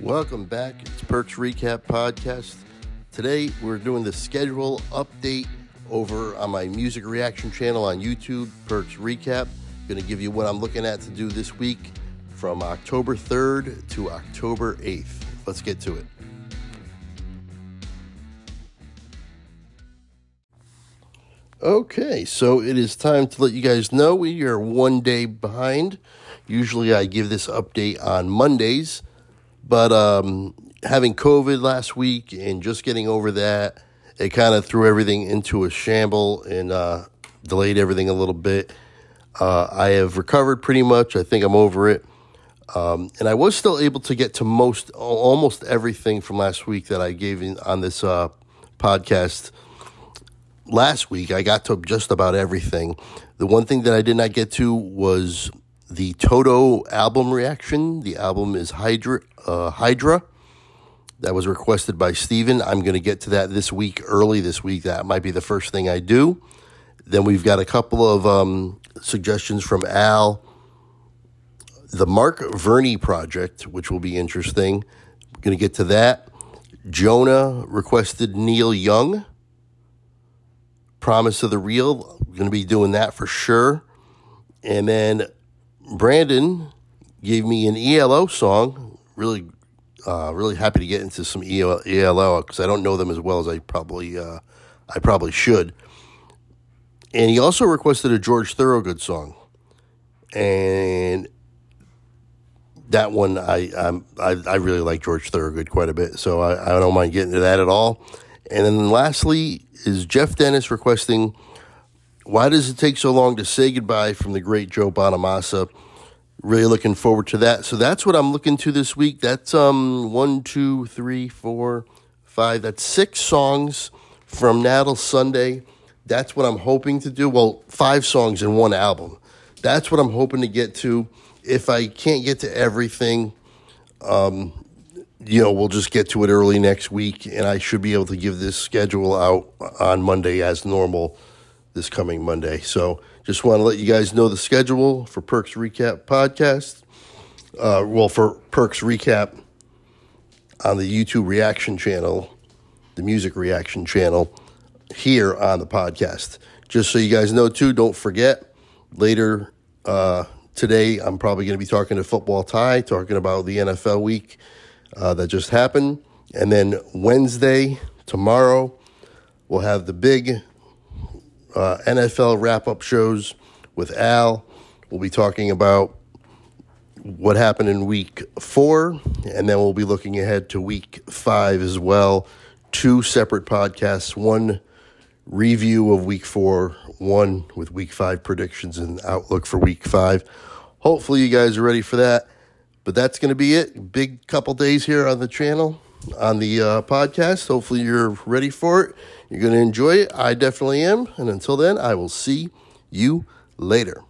Welcome back. It's Perks Recap Podcast. Today we're doing the schedule update over on my music reaction channel on YouTube, Perks Recap. Going to give you what I'm looking at to do this week from October 3rd to October 8th. Let's get to it. Okay, so it is time to let you guys know we are one day behind. Usually I give this update on Mondays, but um, having COVID last week and just getting over that, it kind of threw everything into a shamble and uh, delayed everything a little bit. Uh, I have recovered pretty much. I think I'm over it. Um, and I was still able to get to most, almost everything from last week that I gave in, on this uh, podcast last week, I got to just about everything. The one thing that I did not get to was the Toto album reaction. The album is Hydra. Uh, Hydra. That was requested by Steven. I'm going to get to that this week, early this week. That might be the first thing I do. Then we've got a couple of um, suggestions from Al. The Mark Varney project, which will be interesting. We're going to get to that. Jonah requested Neil Young. Promise of the Real. Going to be doing that for sure. And then Brandon gave me an ELO song. Really, uh, really happy to get into some ELO because I don't know them as well as I probably, uh, I probably should. And he also requested a George Thorogood song, and that one I I'm, I I really like George Thorogood quite a bit, so I, I don't mind getting to that at all. And then lastly is Jeff Dennis requesting, why does it take so long to say goodbye from the great Joe Bonamassa? Really looking forward to that. So that's what I'm looking to this week. That's um one, two, three, four, five. That's six songs from Natal Sunday. That's what I'm hoping to do. Well, five songs in one album. That's what I'm hoping to get to. If I can't get to everything, um, you know, we'll just get to it early next week, and I should be able to give this schedule out on Monday as normal this coming Monday. So just want to let you guys know the schedule for Perks Recap podcast. Uh, well, for Perks Recap on the YouTube reaction channel, the music reaction channel here on the podcast. Just so you guys know, too, don't forget later uh, today, I'm probably going to be talking to Football Tie, talking about the NFL week uh, that just happened. And then Wednesday, tomorrow, we'll have the big uh, NFL wrap up shows with Al. We'll be talking about what happened in week four, and then we'll be looking ahead to week five as well. Two separate podcasts one review of week four, one with week five predictions and outlook for week five. Hopefully, you guys are ready for that. But that's going to be it. Big couple days here on the channel, on the uh, podcast. Hopefully, you're ready for it. You're going to enjoy it. I definitely am. And until then, I will see you later.